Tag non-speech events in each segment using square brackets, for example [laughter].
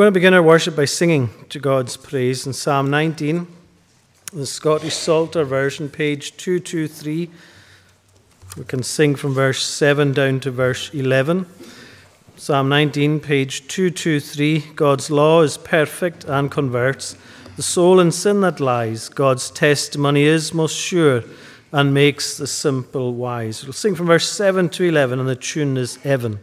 going to begin our worship by singing to God's praise in Psalm 19, the Scottish Psalter version, page 223. We can sing from verse 7 down to verse 11. Psalm 19, page 223 God's law is perfect and converts the soul in sin that lies. God's testimony is most sure and makes the simple wise. We'll sing from verse 7 to 11, and the tune is Evan.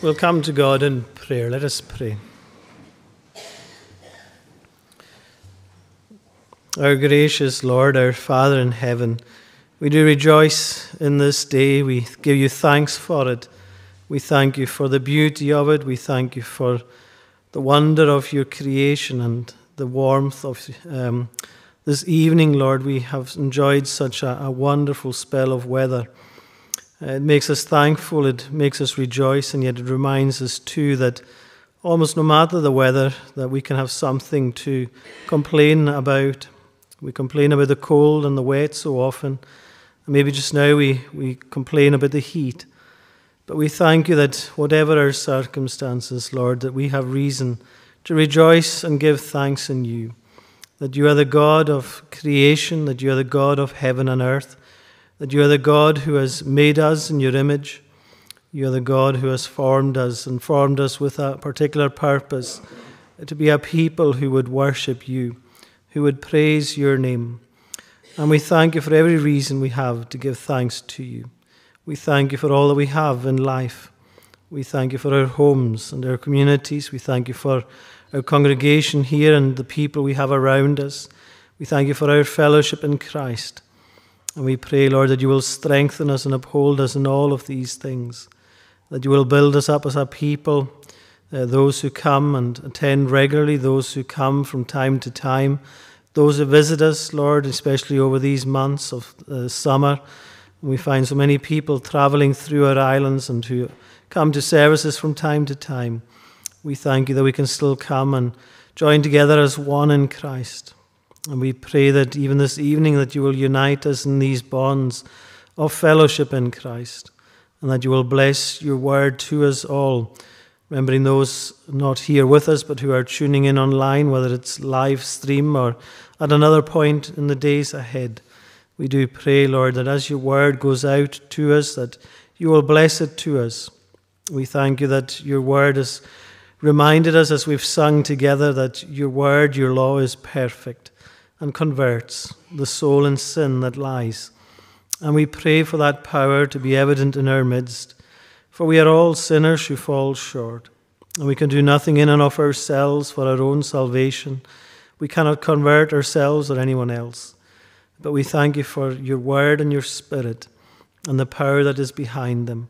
We'll come to God in prayer. Let us pray. Our gracious Lord, our Father in heaven, we do rejoice in this day. We give you thanks for it. We thank you for the beauty of it. We thank you for the wonder of your creation and the warmth of um, this evening, Lord. We have enjoyed such a, a wonderful spell of weather. It makes us thankful, it makes us rejoice, and yet it reminds us too that almost no matter the weather, that we can have something to complain about. We complain about the cold and the wet so often. And maybe just now we, we complain about the heat. But we thank you that whatever our circumstances, Lord, that we have reason to rejoice and give thanks in you. That you are the God of creation, that you are the God of heaven and earth that you are the God who has made us in your image. You are the God who has formed us and formed us with a particular purpose to be a people who would worship you, who would praise your name. And we thank you for every reason we have to give thanks to you. We thank you for all that we have in life. We thank you for our homes and our communities. We thank you for our congregation here and the people we have around us. We thank you for our fellowship in Christ. And we pray, Lord, that you will strengthen us and uphold us in all of these things, that you will build us up as a people uh, those who come and attend regularly, those who come from time to time, those who visit us, Lord, especially over these months of uh, summer. We find so many people traveling through our islands and who come to services from time to time. We thank you that we can still come and join together as one in Christ. And we pray that even this evening that you will unite us in these bonds of fellowship in Christ and that you will bless your word to us all remembering those not here with us but who are tuning in online, whether it's live stream or at another point in the days ahead. We do pray, Lord, that as your word goes out to us, that you will bless it to us. We thank you that your word has reminded us as we've sung together that your word, your law is perfect and converts the soul in sin that lies. And we pray for that power to be evident in our midst for we are all sinners who fall short, and we can do nothing in and of ourselves for our own salvation. We cannot convert ourselves or anyone else. But we thank you for your word and your spirit and the power that is behind them,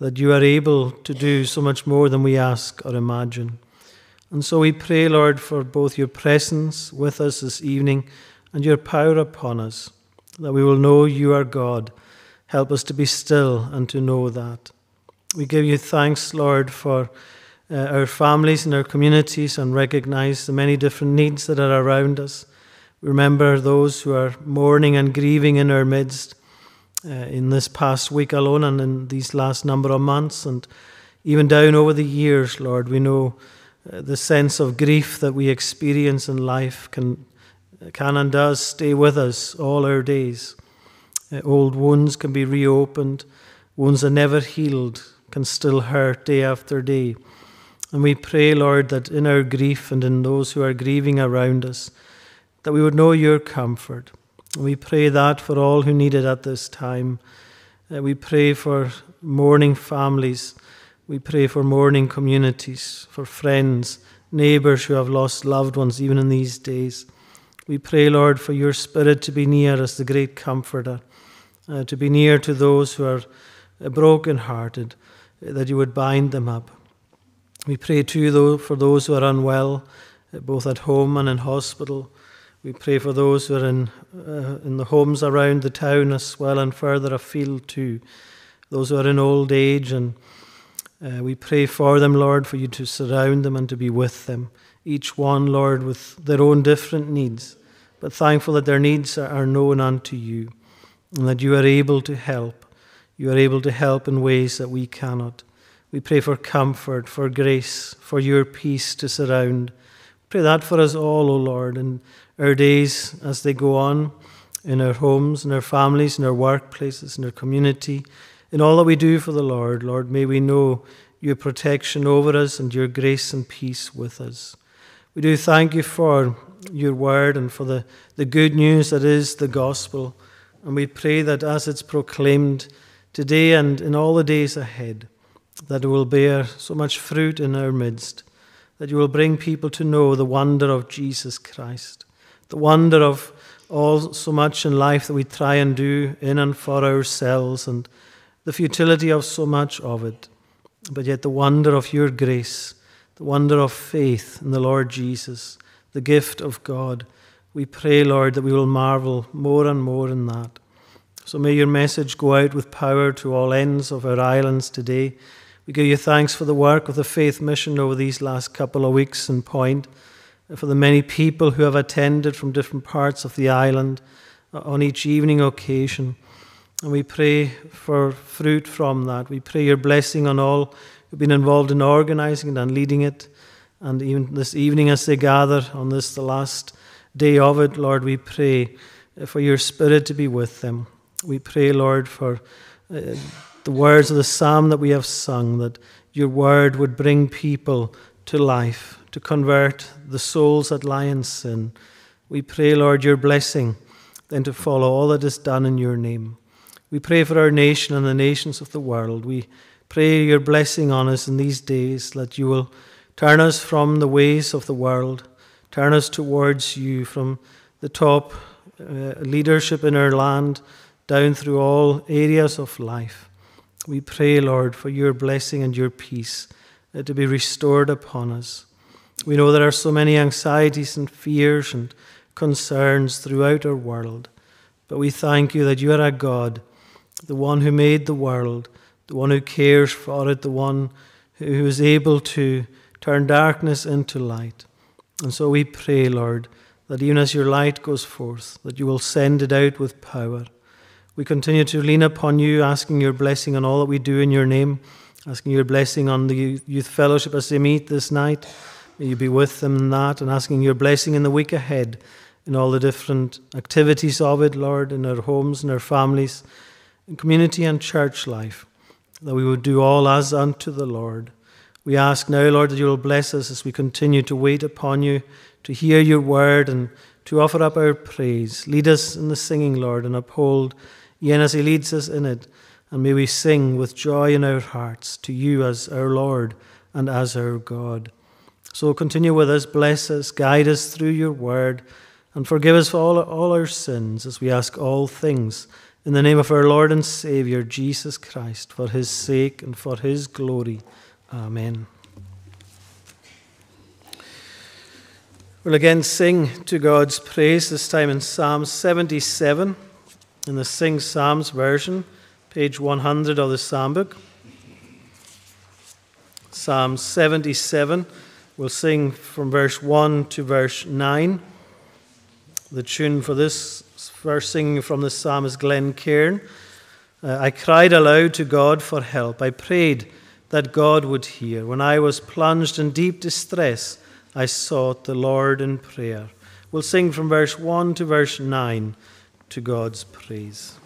that you are able to do so much more than we ask or imagine. And so we pray, Lord, for both your presence with us this evening and your power upon us, that we will know you are God. Help us to be still and to know that. We give you thanks, Lord, for uh, our families and our communities and recognize the many different needs that are around us. Remember those who are mourning and grieving in our midst uh, in this past week alone and in these last number of months and even down over the years, Lord. We know the sense of grief that we experience in life can, can and does stay with us all our days. Uh, old wounds can be reopened, wounds that never healed can still hurt day after day. And we pray, Lord, that in our grief and in those who are grieving around us, that we would know your comfort. And we pray that for all who need it at this time. Uh, we pray for mourning families. We pray for mourning communities, for friends, neighbours who have lost loved ones even in these days. We pray, Lord, for your Spirit to be near as the great comforter, uh, to be near to those who are uh, broken-hearted that you would bind them up. We pray too, though, for those who are unwell, both at home and in hospital. We pray for those who are in, uh, in the homes around the town as well and further afield too. Those who are in old age, and uh, we pray for them, Lord, for you to surround them and to be with them. Each one, Lord, with their own different needs, but thankful that their needs are known unto you and that you are able to help. You are able to help in ways that we cannot. We pray for comfort, for grace, for your peace to surround. Pray that for us all, O Lord, in our days as they go on, in our homes, in our families, in our workplaces, in our community, in all that we do for the Lord. Lord, may we know your protection over us and your grace and peace with us. We do thank you for your word and for the, the good news that is the gospel. And we pray that as it's proclaimed, today and in all the days ahead, that it will bear so much fruit in our midst, that you will bring people to know the wonder of Jesus Christ, the wonder of all so much in life that we try and do in and for ourselves, and the futility of so much of it, but yet the wonder of your grace, the wonder of faith in the Lord Jesus, the gift of God. We pray, Lord, that we will marvel more and more in that. So may your message go out with power to all ends of our islands today. We give you thanks for the work of the faith mission over these last couple of weeks in Point, for the many people who have attended from different parts of the island uh, on each evening occasion. And we pray for fruit from that. We pray your blessing on all who've been involved in organizing and leading it. And even this evening, as they gather on this, the last day of it, Lord, we pray for your spirit to be with them. We pray, Lord, for uh, the words of the psalm that we have sung, that your word would bring people to life, to convert the souls that lie in sin. We pray, Lord, your blessing then to follow all that is done in your name. We pray for our nation and the nations of the world. We pray your blessing on us in these days, that you will turn us from the ways of the world, turn us towards you from the top uh, leadership in our land down through all areas of life. We pray, Lord, for your blessing and your peace uh, to be restored upon us. We know there are so many anxieties and fears and concerns throughout our world, but we thank you that you are a God, the one who made the world, the one who cares for it, the one who is able to turn darkness into light. And so we pray, Lord, that even as your light goes forth, that you will send it out with power. We continue to lean upon you, asking your blessing on all that we do in your name, asking your blessing on the youth fellowship as they meet this night. May you be with them in that, and asking your blessing in the week ahead in all the different activities of it, Lord, in our homes and our families, in community and church life, that we would do all as unto the Lord. We ask now, Lord, that you will bless us as we continue to wait upon you, to hear your word, and to offer up our praise. Lead us in the singing, Lord, and uphold Ian as he leads us in it. And may we sing with joy in our hearts to you as our Lord and as our God. So continue with us, bless us, guide us through your word, and forgive us for all, all our sins as we ask all things in the name of our Lord and Saviour, Jesus Christ, for his sake and for his glory. Amen. We'll again sing to God's praise, this time in Psalm 77, in the Sing Psalms version, page 100 of the Psalm book. Psalm 77, we'll sing from verse 1 to verse 9. The tune for this verse singing from the psalm is Glen Cairn. Uh, I cried aloud to God for help. I prayed that God would hear. When I was plunged in deep distress, I sought the Lord in prayer. We'll sing from verse 1 to verse 9 to God's praise.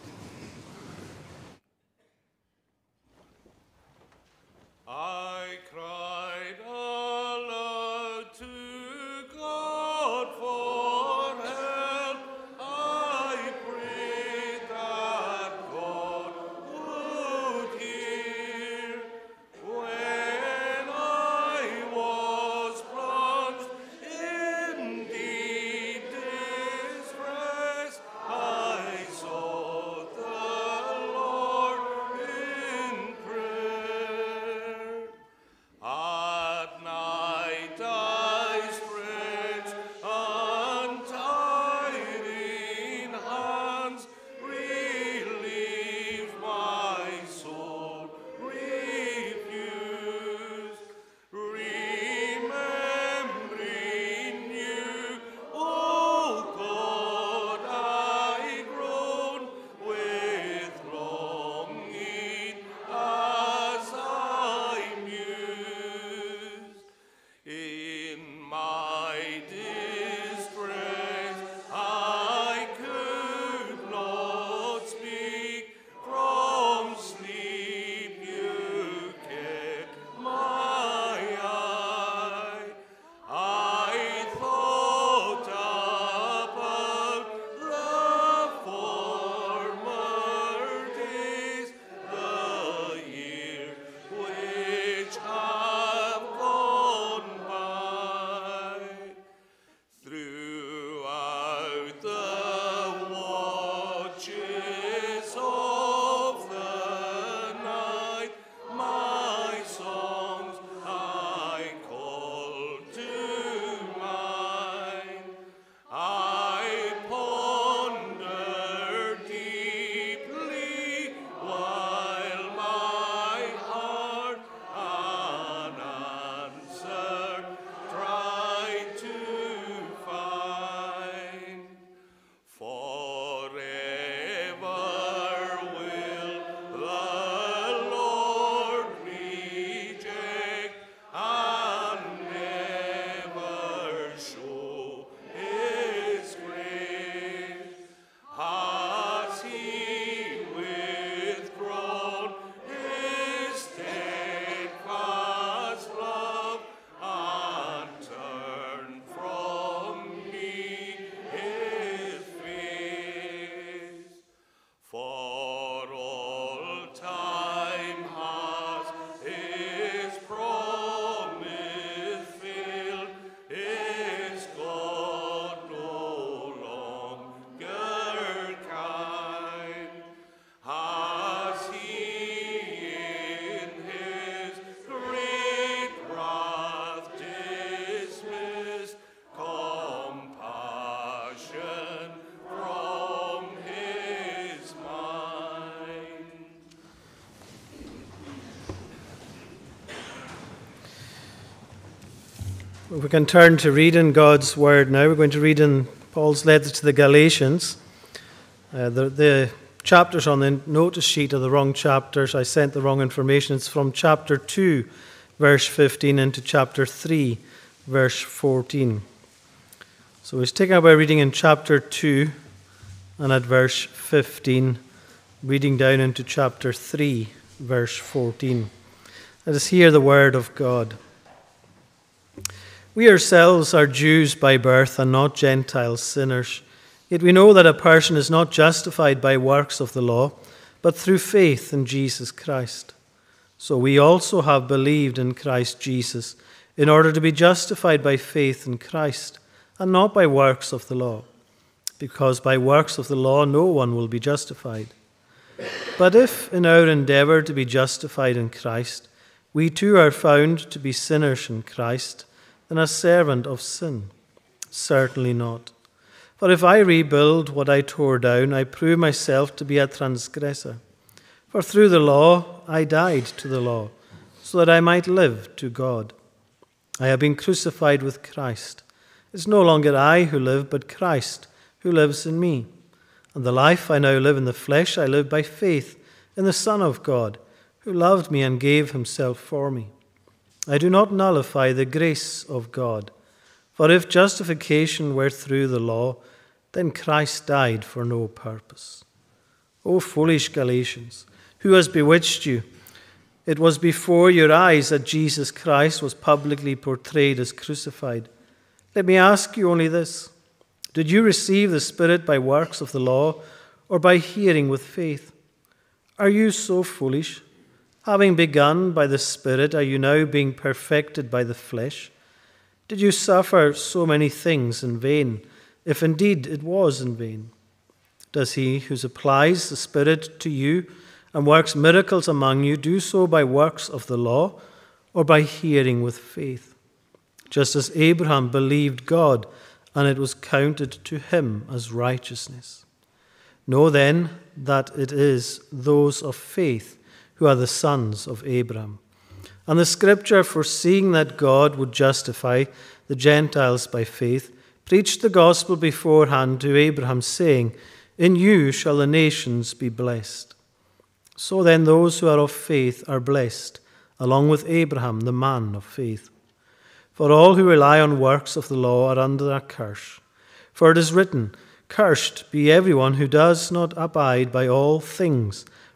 We can turn to reading God's Word now. We're going to read in Paul's letter to the Galatians. Uh, the, the chapters on the notice sheet are the wrong chapters. I sent the wrong information. It's from chapter 2, verse 15, into chapter 3, verse 14. So we're taking up our reading in chapter 2 and at verse 15, reading down into chapter 3, verse 14. Let us hear the word of God. We ourselves are Jews by birth and not Gentile sinners. Yet we know that a person is not justified by works of the law, but through faith in Jesus Christ. So we also have believed in Christ Jesus, in order to be justified by faith in Christ, and not by works of the law, because by works of the law no one will be justified. But if, in our endeavour to be justified in Christ, we too are found to be sinners in Christ, than a servant of sin? Certainly not. For if I rebuild what I tore down, I prove myself to be a transgressor. For through the law I died to the law, so that I might live to God. I have been crucified with Christ. It's no longer I who live, but Christ who lives in me. And the life I now live in the flesh, I live by faith in the Son of God, who loved me and gave himself for me. I do not nullify the grace of God. For if justification were through the law, then Christ died for no purpose. O foolish Galatians, who has bewitched you? It was before your eyes that Jesus Christ was publicly portrayed as crucified. Let me ask you only this Did you receive the Spirit by works of the law or by hearing with faith? Are you so foolish? Having begun by the Spirit, are you now being perfected by the flesh? Did you suffer so many things in vain, if indeed it was in vain? Does he who supplies the Spirit to you and works miracles among you do so by works of the law or by hearing with faith? Just as Abraham believed God, and it was counted to him as righteousness. Know then that it is those of faith who are the sons of Abraham. And the scripture, foreseeing that God would justify the Gentiles by faith, preached the gospel beforehand to Abraham, saying, In you shall the nations be blessed. So then, those who are of faith are blessed, along with Abraham, the man of faith. For all who rely on works of the law are under a curse. For it is written, Cursed be everyone who does not abide by all things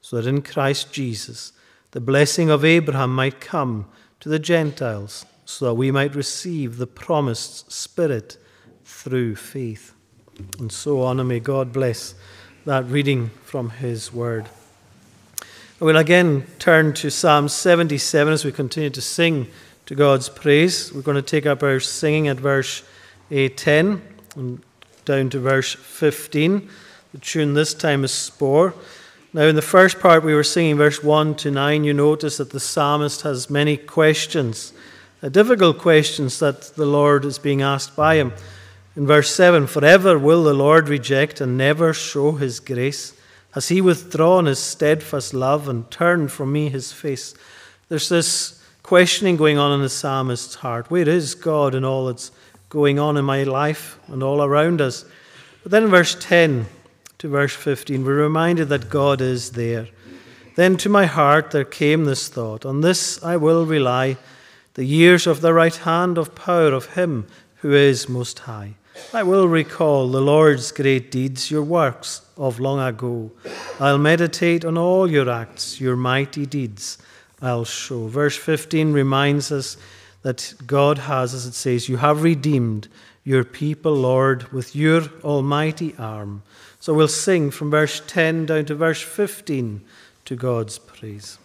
so that in Christ Jesus the blessing of Abraham might come to the Gentiles, so that we might receive the promised Spirit through faith. And so on, and may God bless that reading from His Word. I will again turn to Psalm 77 as we continue to sing to God's praise. We're going to take up our singing at verse 10 and down to verse 15. The tune this time is Spohr. Now, in the first part, we were singing verse 1 to 9. You notice that the psalmist has many questions, uh, difficult questions that the Lord is being asked by him. In verse 7, forever will the Lord reject and never show his grace. Has he withdrawn his steadfast love and turned from me his face? There's this questioning going on in the psalmist's heart. Where is God in all that's going on in my life and all around us? But then in verse 10, to verse 15, we're reminded that God is there. Then to my heart there came this thought On this I will rely, the years of the right hand of power of Him who is Most High. I will recall the Lord's great deeds, your works of long ago. I'll meditate on all your acts, your mighty deeds I'll show. Verse 15 reminds us that God has, as it says, You have redeemed your people, Lord, with your almighty arm. So we'll sing from verse 10 down to verse 15 to God's praise.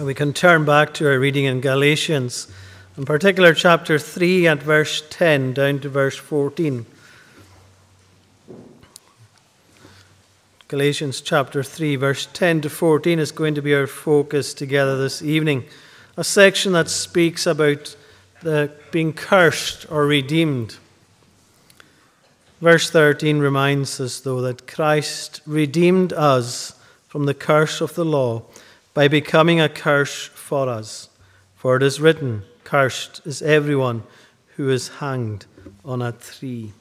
And we can turn back to our reading in Galatians, in particular chapter 3 and verse 10 down to verse 14. Galatians chapter 3, verse 10 to 14 is going to be our focus together this evening. A section that speaks about the being cursed or redeemed. Verse 13 reminds us, though, that Christ redeemed us from the curse of the law by becoming a curse for us. For it is written, Cursed is everyone who is hanged on a tree.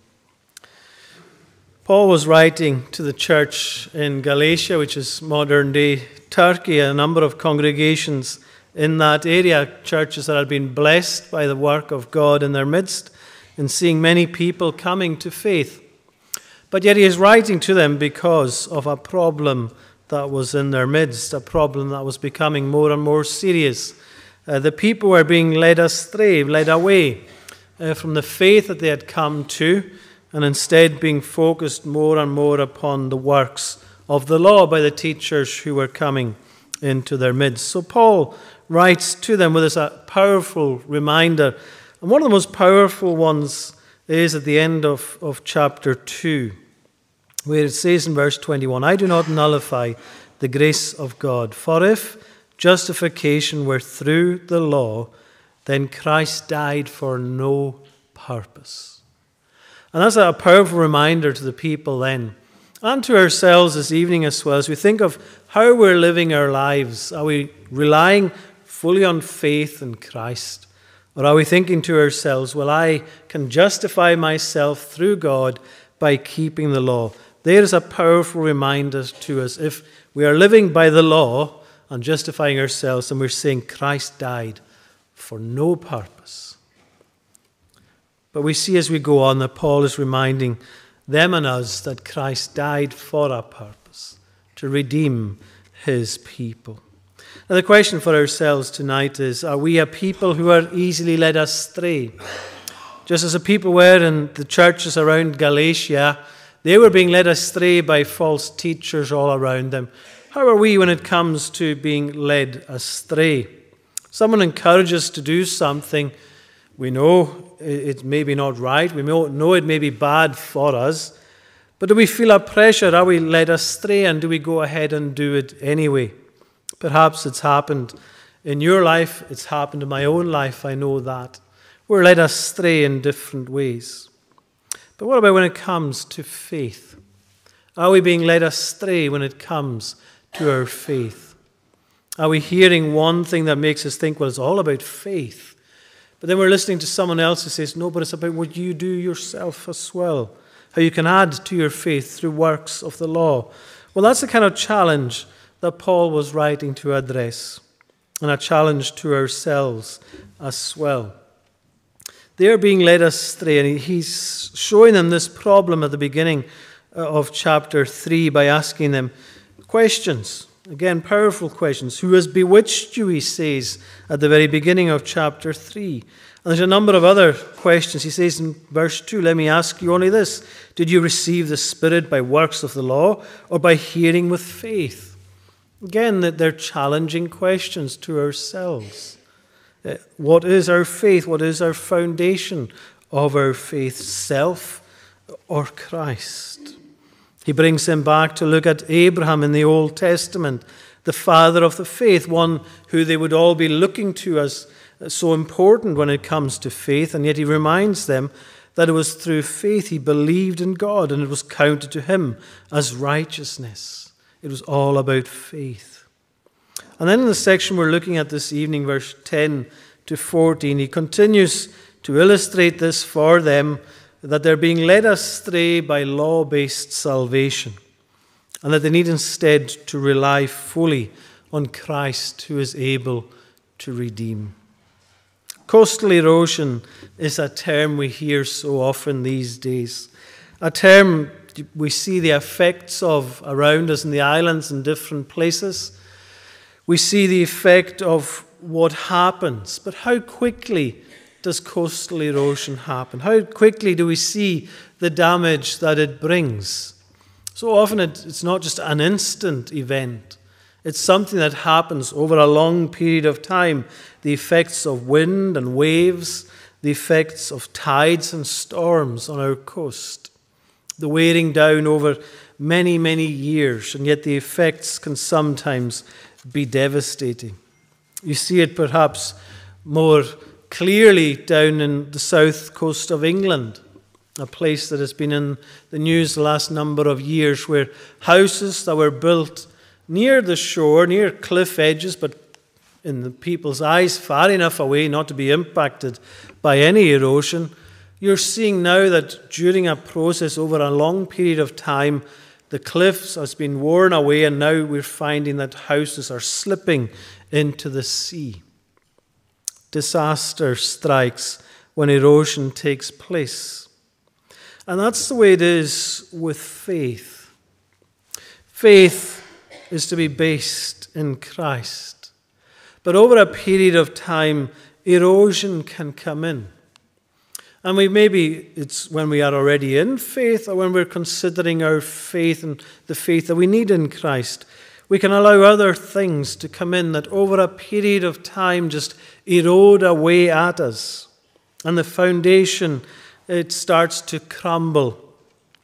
Paul was writing to the church in Galatia, which is modern day Turkey, a number of congregations in that area, churches that had been blessed by the work of God in their midst, and seeing many people coming to faith. But yet he is writing to them because of a problem that was in their midst, a problem that was becoming more and more serious. Uh, the people were being led astray, led away uh, from the faith that they had come to and instead being focused more and more upon the works of the law by the teachers who were coming into their midst. So Paul writes to them with this powerful reminder. And one of the most powerful ones is at the end of, of chapter 2, where it says in verse 21 I do not nullify the grace of God, for if justification were through the law, then Christ died for no purpose. And that's a powerful reminder to the people then, and to ourselves this evening as well, as we think of how we're living our lives. Are we relying fully on faith in Christ? Or are we thinking to ourselves, well, I can justify myself through God by keeping the law? There is a powerful reminder to us. If we are living by the law and justifying ourselves, and we're saying Christ died for no purpose but we see as we go on that Paul is reminding them and us that Christ died for a purpose to redeem his people. Now, the question for ourselves tonight is Are we a people who are easily led astray? Just as the people were in the churches around Galatia, they were being led astray by false teachers all around them. How are we when it comes to being led astray? Someone encourages us to do something we know it may be not right. We know it may be bad for us. But do we feel a pressure? Are we led astray? And do we go ahead and do it anyway? Perhaps it's happened in your life. It's happened in my own life. I know that. We're led astray in different ways. But what about when it comes to faith? Are we being led astray when it comes to our faith? Are we hearing one thing that makes us think, well, it's all about faith? But then we're listening to someone else who says, no, but it's about what you do yourself as well, how you can add to your faith through works of the law. Well, that's the kind of challenge that Paul was writing to address, and a challenge to ourselves as well. They are being led astray, and he's showing them this problem at the beginning uh, of chapter 3 by asking them questions. Again, powerful questions. Who has bewitched you, he says at the very beginning of chapter 3. And there's a number of other questions. He says in verse 2 Let me ask you only this Did you receive the Spirit by works of the law or by hearing with faith? Again, they're challenging questions to ourselves. Uh, what is our faith? What is our foundation of our faith? Self or Christ? He brings him back to look at Abraham in the Old Testament, the father of the faith, one who they would all be looking to as so important when it comes to faith. And yet he reminds them that it was through faith he believed in God and it was counted to him as righteousness. It was all about faith. And then in the section we're looking at this evening, verse 10 to 14, he continues to illustrate this for them that they're being led astray by law based salvation, and that they need instead to rely fully on Christ who is able to redeem. Coastal erosion is a term we hear so often these days, a term we see the effects of around us in the islands and different places. We see the effect of what happens, but how quickly does coastal erosion happen? How quickly do we see the damage that it brings? So often it's not just an instant event, It's something that happens over a long period of time. The effects of wind and waves, the effects of tides and storms on our coast, the wearing down over many, many years, and yet the effects can sometimes be devastating. You see it perhaps more clearly down in the south coast of England, a place that has been in the news the last number of years, where houses that were built near the shore, near cliff edges, but in the people's eyes far enough away not to be impacted by any erosion, you're seeing now that during a process over a long period of time, the cliffs has been worn away, and now we're finding that houses are slipping into the sea. Disaster strikes when erosion takes place. And that's the way it is with faith. Faith is to be based in Christ. But over a period of time, erosion can come in. And we maybe it's when we are already in faith or when we're considering our faith and the faith that we need in Christ. We can allow other things to come in that over a period of time just erode away at us. And the foundation, it starts to crumble.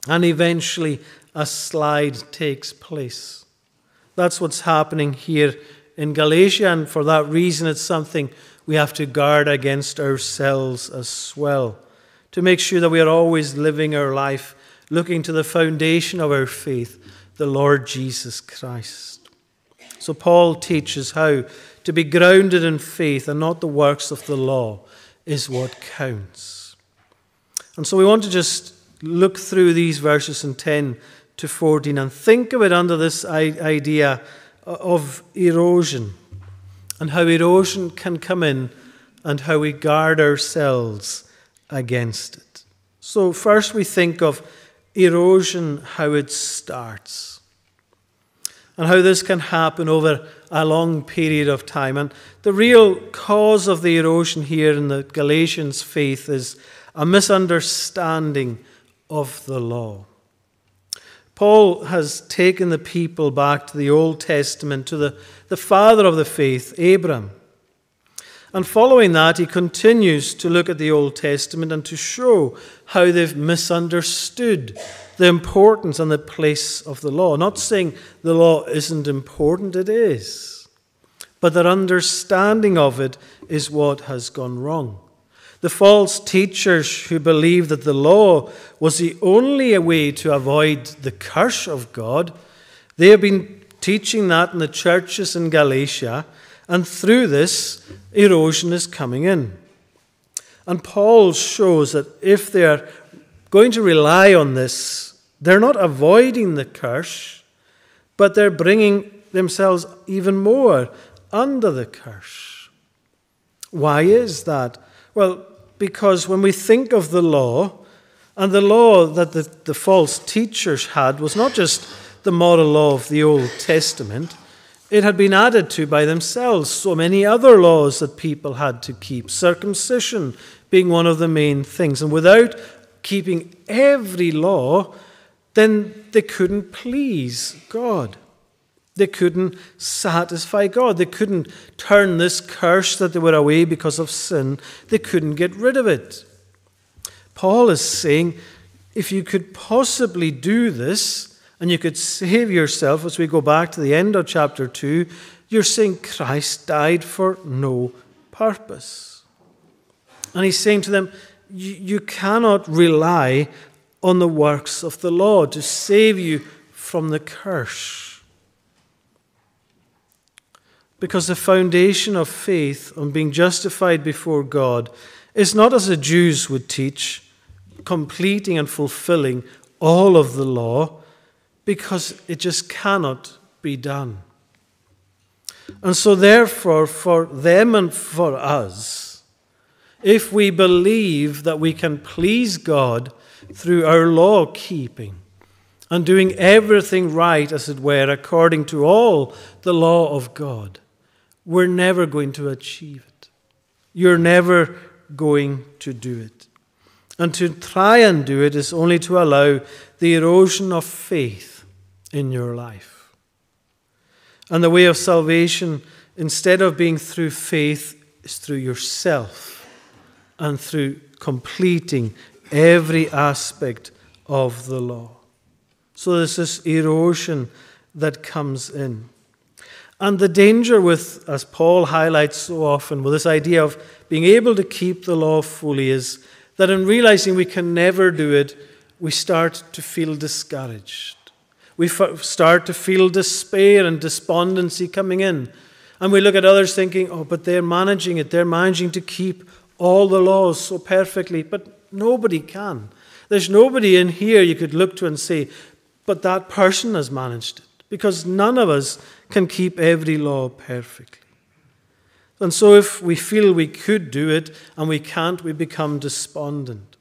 And eventually a slide takes place. That's what's happening here in Galatia, and for that reason, it's something we have to guard against ourselves as well. To make sure that we are always living our life looking to the foundation of our faith, the Lord Jesus Christ. So, Paul teaches how to be grounded in faith and not the works of the law is what counts. And so, we want to just look through these verses in 10 to 14 and think of it under this idea of erosion and how erosion can come in and how we guard ourselves against it. So, first we think of erosion, how it starts, and how this can happen over a long period of time. And the real cause of the erosion here in the Galatians' faith is a misunderstanding of the law. Paul has taken the people back to the Old Testament, to the, the father of the faith, Abram. And following that, he continues to look at the Old Testament and to show how they've misunderstood the importance and the place of the law. Not saying the law isn't important, it is. But their understanding of it is what has gone wrong. The false teachers who believed that the law was the only way to avoid the curse of God, they have been teaching that in the churches in Galatia, and through this, erosion is coming in. And Paul shows that if they're going to rely on this, they're not avoiding the curse, but they're bringing themselves even more under the curse. Why is that? Well, because when we think of the law, and the law that the, the false teachers had was not just the moral law of the Old Testament, it had been added to by themselves so many other laws that people had to keep, circumcision being one of the main things. And without keeping every law, then they couldn't please God. They couldn't satisfy God. They couldn't turn this curse that they were away because of sin, they couldn't get rid of it. Paul is saying if you could possibly do this and you could save yourself as we go back to the end of chapter 2, you're saying Christ died for no purpose. And he's saying to them, you cannot rely on the works of the law to save you from the curse. Because the foundation of faith on being justified before God is not as the Jews would teach, completing and fulfilling all of the law, because it just cannot be done. And so, therefore, for them and for us, if we believe that we can please God through our law keeping and doing everything right, as it were, according to all the law of God, we're never going to achieve it. You're never going to do it. And to try and do it is only to allow the erosion of faith in your life. And the way of salvation, instead of being through faith, is through yourself and through completing every aspect of the law. So there's this erosion that comes in. And the danger with, as Paul highlights so often, with this idea of being able to keep the law fully is that in realizing we can never do it, we start to feel discouraged. We f- start to feel despair and despondency coming in. And we look at others thinking, oh, but they're managing it. They're managing to keep all the laws so perfectly. But nobody can. There's nobody in here you could look to and say, but that person has managed it. Because none of us can keep every law perfectly. And so, if we feel we could do it and we can't, we become despondent.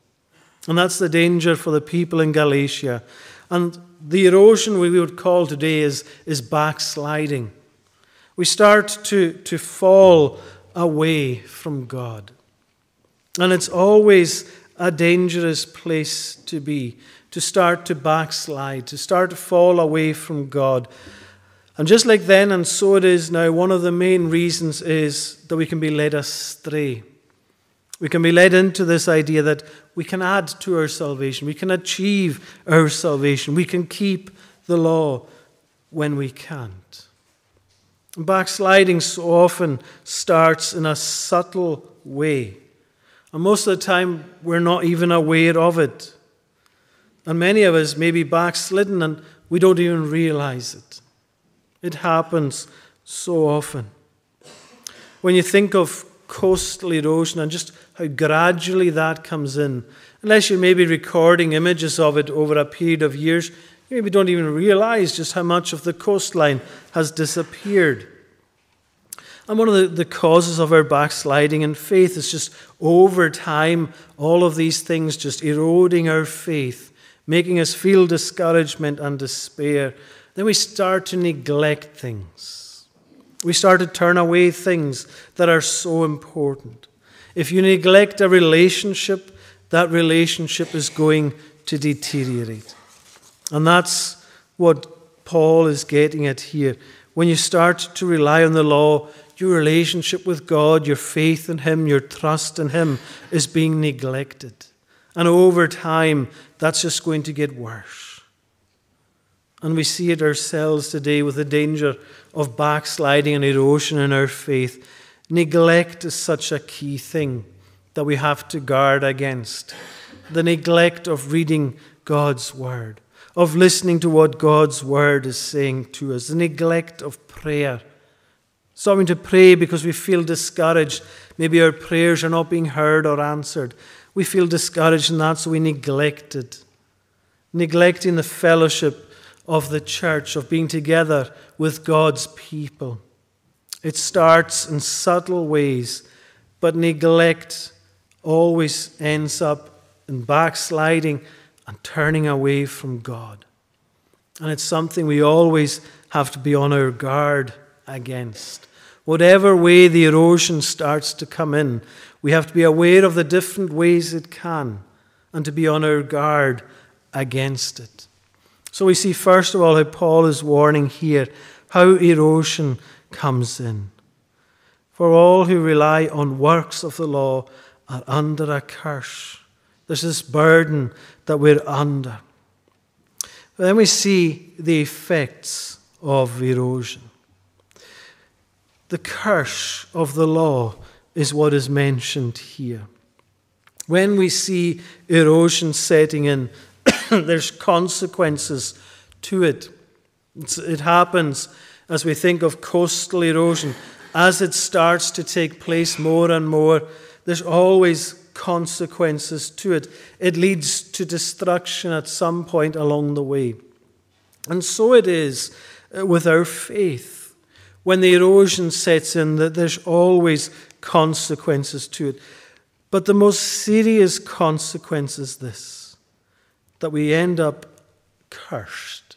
And that's the danger for the people in Galatia. And the erosion we would call today is, is backsliding. We start to, to fall away from God. And it's always a dangerous place to be, to start to backslide, to start to fall away from God. And just like then, and so it is now, one of the main reasons is that we can be led astray. We can be led into this idea that we can add to our salvation, we can achieve our salvation, we can keep the law when we can't. Backsliding so often starts in a subtle way. And most of the time, we're not even aware of it. And many of us may be backslidden and we don't even realize it. It happens so often. When you think of coastal erosion and just how gradually that comes in, unless you're maybe recording images of it over a period of years, you maybe don't even realize just how much of the coastline has disappeared. And one of the, the causes of our backsliding in faith is just over time, all of these things just eroding our faith, making us feel discouragement and despair. Then we start to neglect things. We start to turn away things that are so important. If you neglect a relationship, that relationship is going to deteriorate. And that's what Paul is getting at here. When you start to rely on the law, your relationship with God, your faith in Him, your trust in Him is being neglected. And over time, that's just going to get worse. And we see it ourselves today with the danger of backsliding and erosion in our faith. Neglect is such a key thing that we have to guard against. The neglect of reading God's Word, of listening to what God's Word is saying to us, the neglect of prayer Stopping to pray because we feel discouraged. Maybe our prayers are not being heard or answered. We feel discouraged and that's so we neglect it. Neglecting the fellowship of the church, of being together with God's people. It starts in subtle ways, but neglect always ends up in backsliding and turning away from God. And it's something we always have to be on our guard against. Whatever way the erosion starts to come in, we have to be aware of the different ways it can and to be on our guard against it. So we see, first of all, how Paul is warning here how erosion comes in. For all who rely on works of the law are under a curse. There's this burden that we're under. But then we see the effects of erosion. The curse of the law is what is mentioned here. When we see erosion setting in, [coughs] there's consequences to it. It's, it happens as we think of coastal erosion. As it starts to take place more and more, there's always consequences to it. It leads to destruction at some point along the way. And so it is uh, with our faith when the erosion sets in, that there's always consequences to it. But the most serious consequence is this that we end up cursed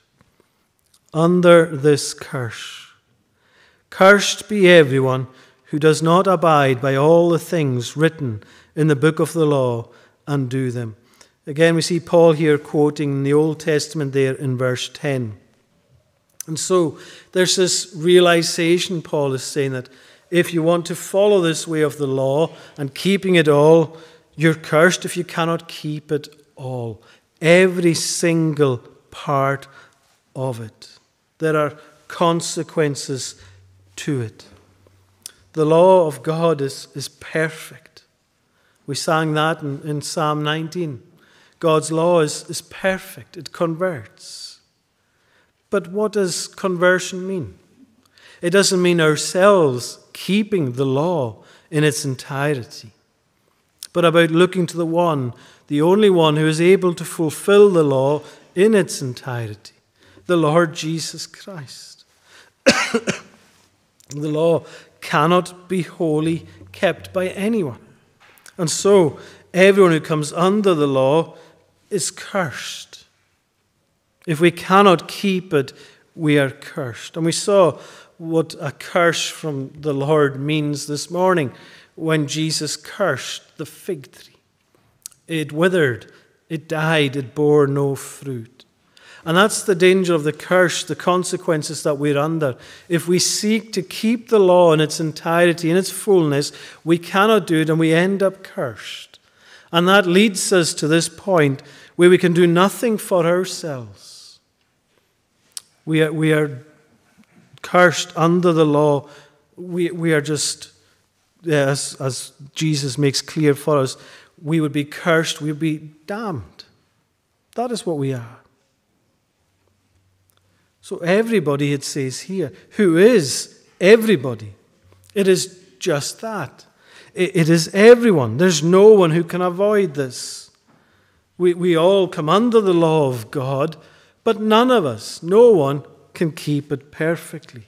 under this curse. Cursed be everyone who does not abide by all the things written in the book of the law and do them. Again, we see Paul here quoting the Old Testament there in verse 10. And so there's this realization, Paul is saying, that if you want to follow this way of the law and keeping it all, you're cursed if you cannot keep it all. Every single part of it. There are consequences to it. The law of God is, is perfect. We sang that in, in Psalm 19. God's law is, is perfect, it converts. But what does conversion mean? It doesn't mean ourselves keeping the law in its entirety, but about looking to the one, the only one who is able to fulfill the law in its entirety, the Lord Jesus Christ. [coughs] the law cannot be wholly kept by anyone. And so, everyone who comes under the law is cursed. If we cannot keep it, we are cursed. And we saw what a curse from the Lord means this morning when Jesus cursed the fig tree. It withered, it died, it bore no fruit. And that's the danger of the curse, the consequences that we're under. If we seek to keep the law in its entirety, in its fullness, we cannot do it and we end up cursed. And that leads us to this point where we can do nothing for ourselves. We are, we are cursed under the law. We, we are just, as, as Jesus makes clear for us, we would be cursed, we would be damned. That is what we are. So, everybody, it says here, who is everybody, it is just that. It, it is everyone. There's no one who can avoid this. We, we all come under the law of God, but none of us, no one, can keep it perfectly.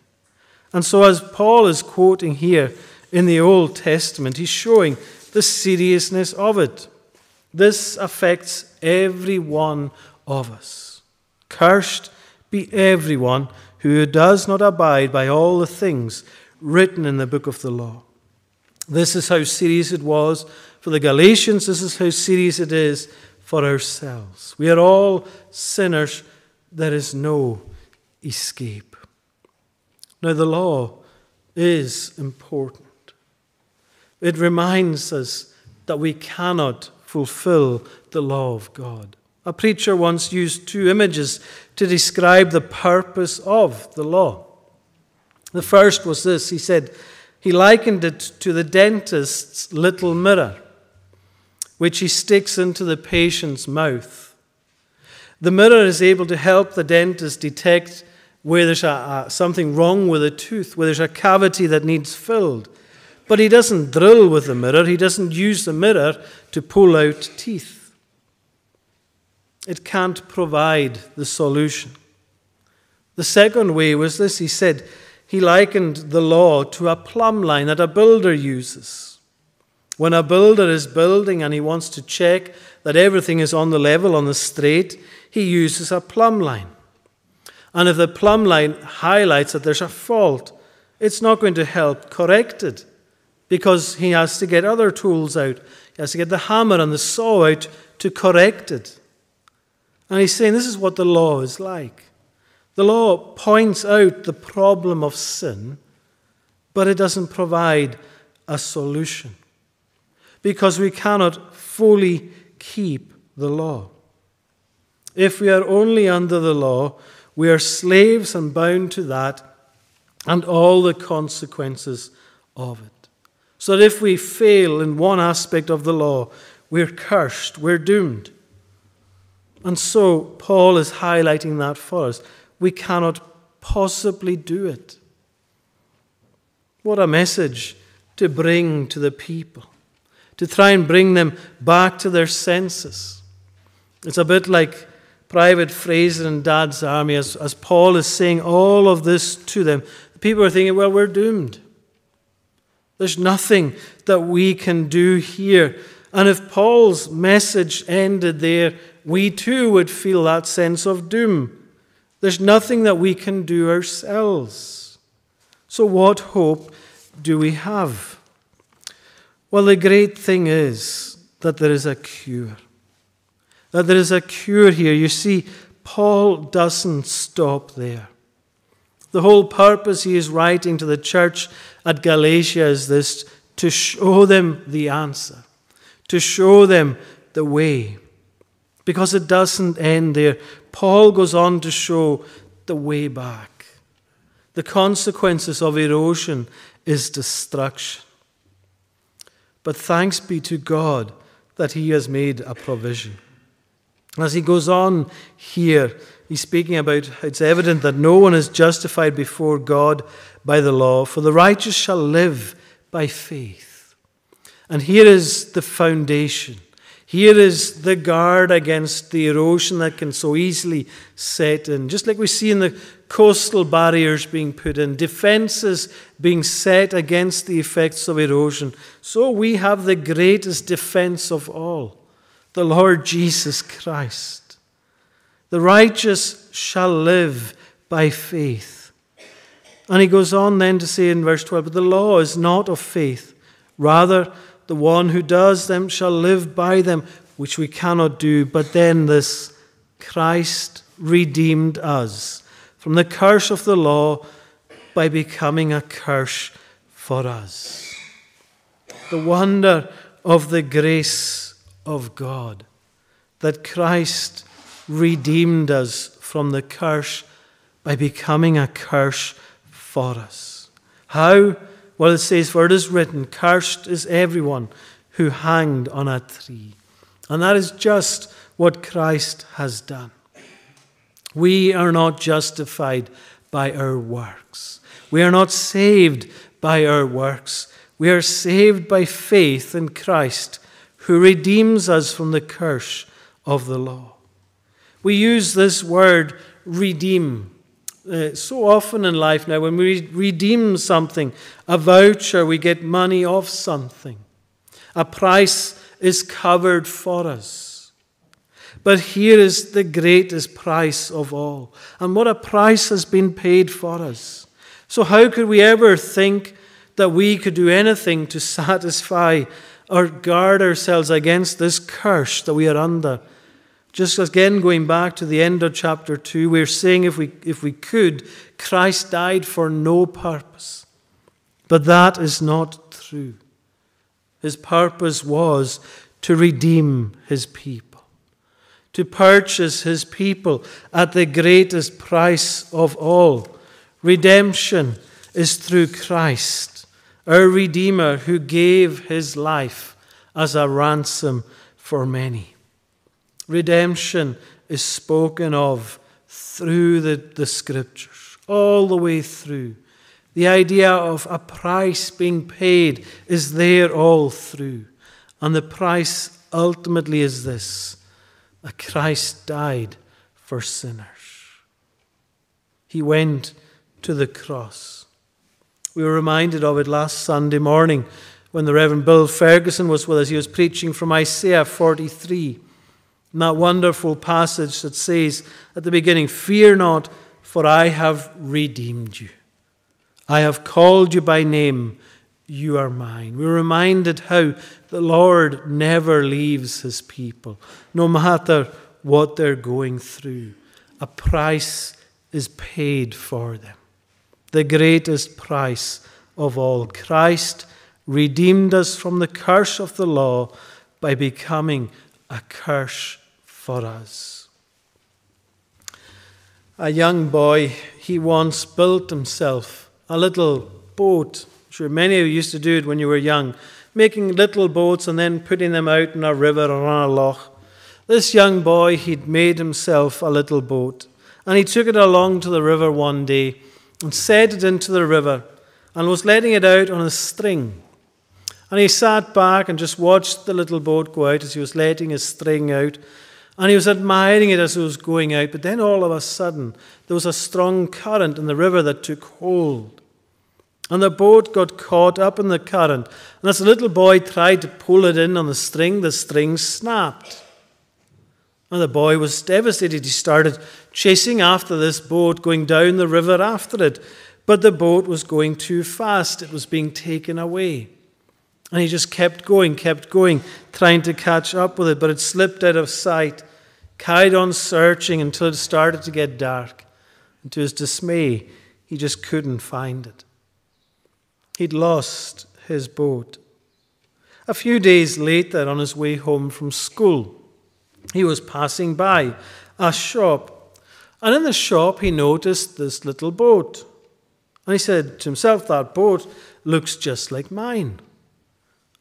And so, as Paul is quoting here in the Old Testament, he's showing the seriousness of it. This affects every one of us. Cursed be everyone who does not abide by all the things written in the book of the law. This is how serious it was for the Galatians. This is how serious it is for ourselves. We are all sinners. There is no escape. Now, the law is important. It reminds us that we cannot fulfill the law of God. A preacher once used two images to describe the purpose of the law. The first was this he said, he likened it to the dentist's little mirror, which he sticks into the patient's mouth. The mirror is able to help the dentist detect where there's a, a, something wrong with a tooth, where there's a cavity that needs filled. But he doesn't drill with the mirror, he doesn't use the mirror to pull out teeth. It can't provide the solution. The second way was this he said, he likened the law to a plumb line that a builder uses. When a builder is building and he wants to check that everything is on the level, on the straight, he uses a plumb line. And if the plumb line highlights that there's a fault, it's not going to help correct it because he has to get other tools out. He has to get the hammer and the saw out to correct it. And he's saying this is what the law is like. The law points out the problem of sin, but it doesn't provide a solution because we cannot fully keep the law. If we are only under the law, we are slaves and bound to that and all the consequences of it. So that if we fail in one aspect of the law, we're cursed, we're doomed. And so Paul is highlighting that for us. We cannot possibly do it. What a message to bring to the people, to try and bring them back to their senses. It's a bit like Private Frazer and Dad's army, as, as Paul is saying all of this to them. The people are thinking, well, we're doomed. There's nothing that we can do here. And if Paul's message ended there, we too would feel that sense of doom. There's nothing that we can do ourselves. So, what hope do we have? Well, the great thing is that there is a cure. That there is a cure here. You see, Paul doesn't stop there. The whole purpose he is writing to the church at Galatia is this to show them the answer, to show them the way. Because it doesn't end there. Paul goes on to show the way back. The consequences of erosion is destruction. But thanks be to God that He has made a provision. As he goes on here, he's speaking about it's evident that no one is justified before God by the law, for the righteous shall live by faith. And here is the foundation. Here is the guard against the erosion that can so easily set in. Just like we see in the coastal barriers being put in, defenses being set against the effects of erosion, so we have the greatest defense of all the Lord Jesus Christ. The righteous shall live by faith. And he goes on then to say in verse 12, But the law is not of faith. Rather, the one who does them shall live by them, which we cannot do. But then this Christ redeemed us from the curse of the law by becoming a curse for us. The wonder of the grace of God that Christ redeemed us from the curse by becoming a curse for us. How? Well, it says, For it is written, Cursed is everyone who hanged on a tree. And that is just what Christ has done. We are not justified by our works. We are not saved by our works. We are saved by faith in Christ, who redeems us from the curse of the law. We use this word redeem uh, so often in life now, when we redeem something, a voucher, we get money off something. A price is covered for us. But here is the greatest price of all. And what a price has been paid for us. So, how could we ever think that we could do anything to [laughs] satisfy or guard ourselves against this curse that we are under? Just again, going back to the end of chapter 2, we're saying if we, if we could, Christ died for no purpose. But that is not true. His purpose was to redeem his people, to purchase his people at the greatest price of all. Redemption is through Christ, our Redeemer, who gave his life as a ransom for many. Redemption is spoken of through the, the scriptures, all the way through. The idea of a price being paid is there all through. And the price ultimately is this that Christ died for sinners. He went to the cross. We were reminded of it last Sunday morning when the Reverend Bill Ferguson was with us. He was preaching from Isaiah 43. And that wonderful passage that says at the beginning, Fear not, for I have redeemed you. I have called you by name. You are mine. We're reminded how the Lord never leaves his people, no matter what they're going through. A price is paid for them. The greatest price of all. Christ redeemed us from the curse of the law by becoming a curse for us. A young boy, he once built himself a little boat. I'm sure many of you used to do it when you were young, making little boats and then putting them out in a river or on a loch. This young boy, he'd made himself a little boat, and he took it along to the river one day and set it into the river and was letting it out on a string. And he sat back and just watched the little boat go out as he was letting his string out. And he was admiring it as it was going out. But then all of a sudden, there was a strong current in the river that took hold. And the boat got caught up in the current. And as the little boy tried to pull it in on the string, the string snapped. And the boy was devastated. He started chasing after this boat, going down the river after it. But the boat was going too fast, it was being taken away. And he just kept going, kept going, trying to catch up with it, but it slipped out of sight, carried on searching until it started to get dark. And to his dismay, He just couldn't find it. He'd lost his boat. A few days later, on his way home from school, he was passing by a shop. And in the shop, he noticed this little boat. And he said to himself, That boat looks just like mine.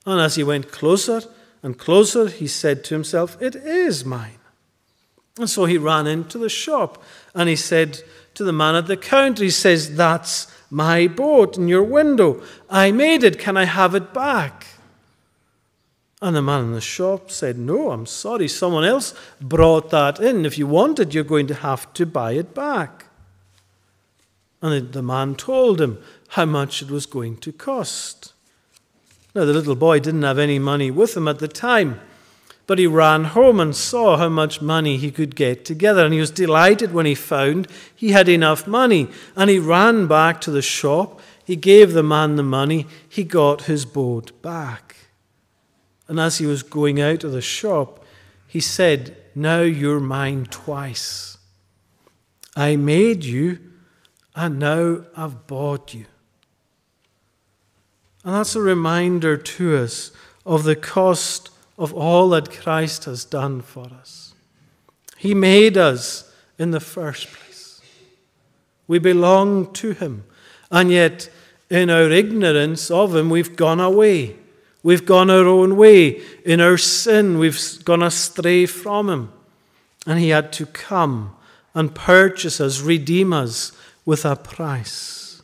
And as he went closer and closer, he said to himself, It is mine. And so he ran into the shop and he said to the man at the counter, He says, That's my boat in your window. I made it. Can I have it back? And the man in the shop said, No, I'm sorry. Someone else brought that in. If you want it, you're going to have to buy it back. And the man told him how much it was going to cost. Now, the little boy didn't have any money with him at the time, but he ran home and saw how much money he could get together. And he was delighted when he found he had enough money. And he ran back to the shop. He gave the man the money. He got his boat back. And as he was going out of the shop, he said, Now you're mine twice. I made you, and now I've bought you. And that's a reminder to us of the cost of all that Christ has done for us. He made us in the first place. We belong to Him, and yet in our ignorance of Him, we've gone away. We've gone our own way. In our sin, we've gone astray from Him. And He had to come and purchase us, redeem us with a price.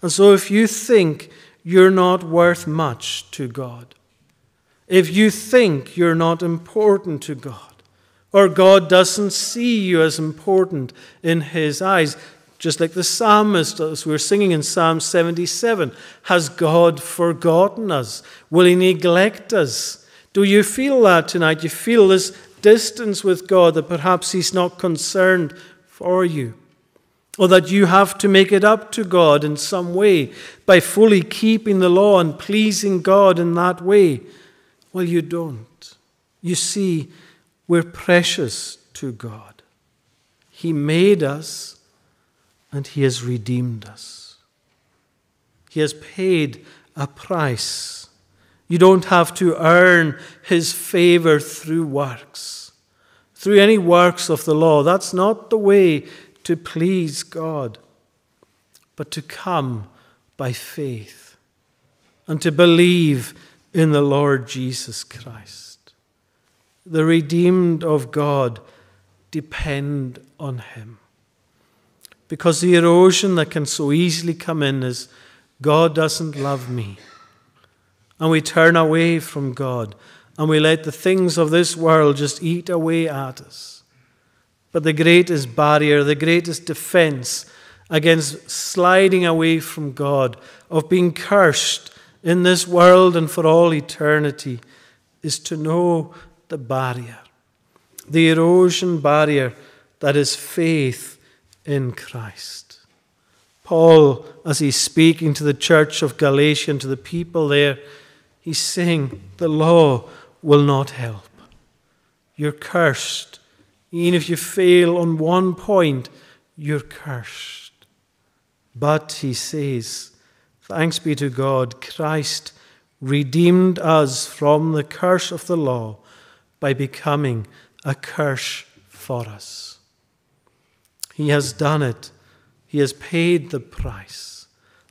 And so, if you think you're not worth much to God, if you think you're not important to God, or God doesn't see you as important in His eyes, just like the psalmist, as we were singing in Psalm 77, has God forgotten us? Will He neglect us? Do you feel that tonight? You feel this distance with God that perhaps He's not concerned for you? Or that you have to make it up to God in some way by fully keeping the law and pleasing God in that way? Well, you don't. You see, we're precious to God. He made us and He has redeemed us. He has paid a price. You don't have to earn His favor through works, through any works of the law. That's not the way to please God, but to come by faith and to believe in the Lord Jesus Christ. The redeemed of God depend on Him. Because the erosion that can so easily come in is God doesn't love me. And we turn away from God and we let the things of this world just eat away at us. But the greatest barrier, the greatest defense against sliding away from God, of being cursed, in this world and for all eternity is to know the barrier, the erosion barrier that is faith in Christ. Paul, as he's speaking to the church of Galatia and to the people there, he's saying, The law will not help. You're cursed. Even if you fail on one point, you're cursed. But, he says, Thanks be to God, Christ redeemed us from the curse of the law by becoming a curse for us. He has done it, He has paid the price.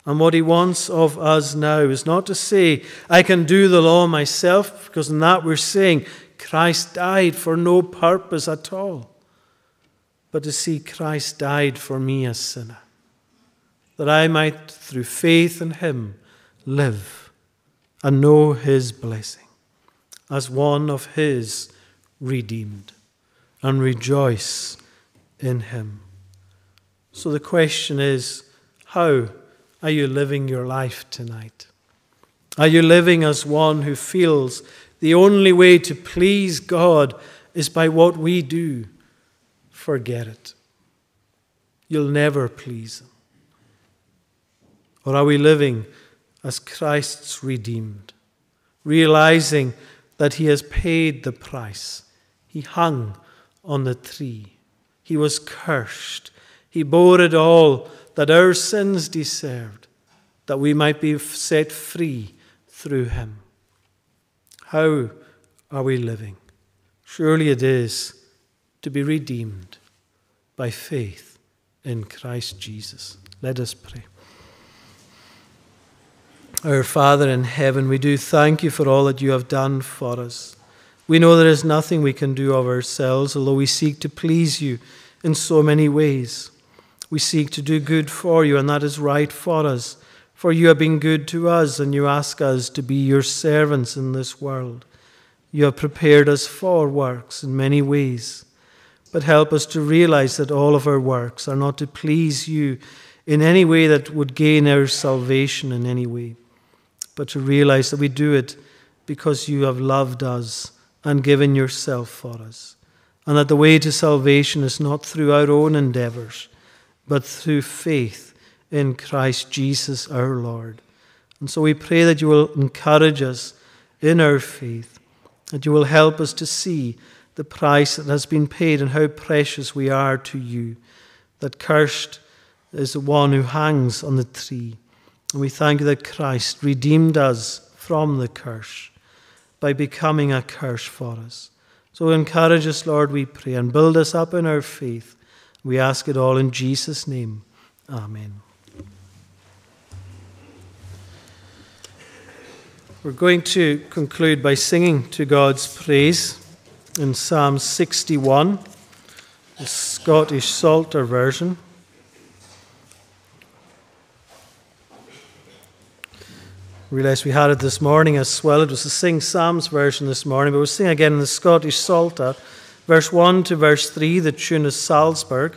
And what He wants of us now is not to say, I can do the law myself, because in that we're saying Christ died for no purpose at all, but to see Christ died for me, a sinner that I might, through faith in him, live and know his blessing as one of his redeemed and rejoice in him. So the question is how are you living your life tonight? Are you living as one who feels the only way to please God is by what we do? Forget it. You'll never please Him. Or are we living as Christ's redeemed, realizing that He has paid the price? He hung on the tree, He was cursed, He bore it all that our sins deserved, that we might be set free through him. How are we living? Surely it is to be redeemed by faith in Christ Jesus. Let us pray. Our Father in heaven, we do thank you for all that you have done for us. We know there is nothing we can do of ourselves, although we seek to please you in so many ways. We seek to do good for you, and that is right for us. For you have been good to us, and you ask us to be your servants in this world. You have prepared us for works in many ways. But help us to realize that all of our works are not to please you in any way that would gain our salvation in any way, but to realize that we do it because you have loved us and given yourself for us, and that the way to salvation is not through our own endeavors, but through faith in Christ Jesus our Lord. And so we pray that you will encourage us in our faith, that you will help us to see the price that has been paid and how precious we are to you, that cursed is the one who hangs on the tree. And we thank you that Christ redeemed us from the curse by becoming a curse for us. So encourage us, Lord, we pray, and build us up in our faith. We ask it all in Jesus' name. Amen. We're going to conclude by singing to God's praise in Psalm 61, the Scottish Psalter version. realized we had it this morning as well. It was the Sing Psalms version this morning, but we'll sing again in the Scottish Psalter, verse 1 to verse 3. The tune is Salzburg.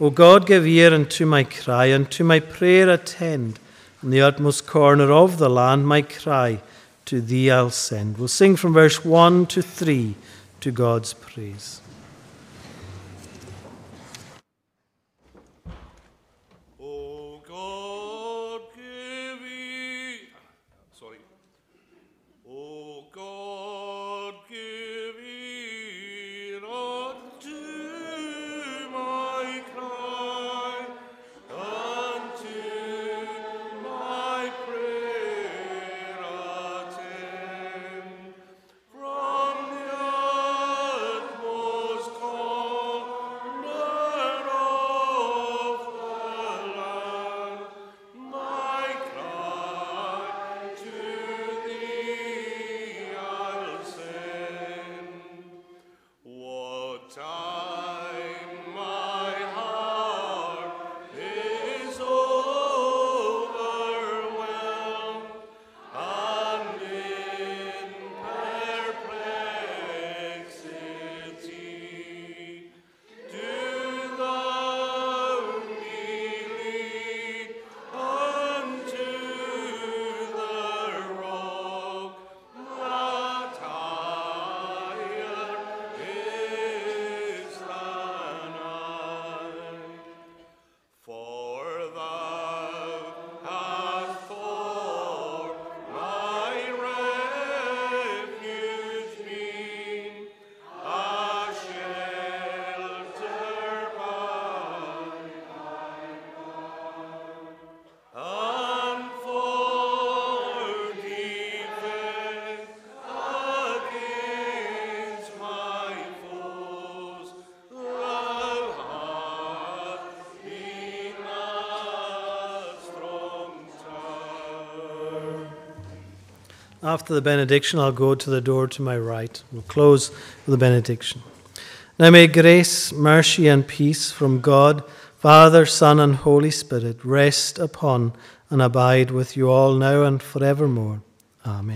O God, give ear unto my cry, and to my prayer attend. In the utmost corner of the land, my cry to thee I'll send. We'll sing from verse 1 to 3 to God's praise. After the benediction, I'll go to the door to my right. We'll close with the benediction. Now may grace, mercy, and peace from God, Father, Son, and Holy Spirit rest upon and abide with you all now and forevermore. Amen.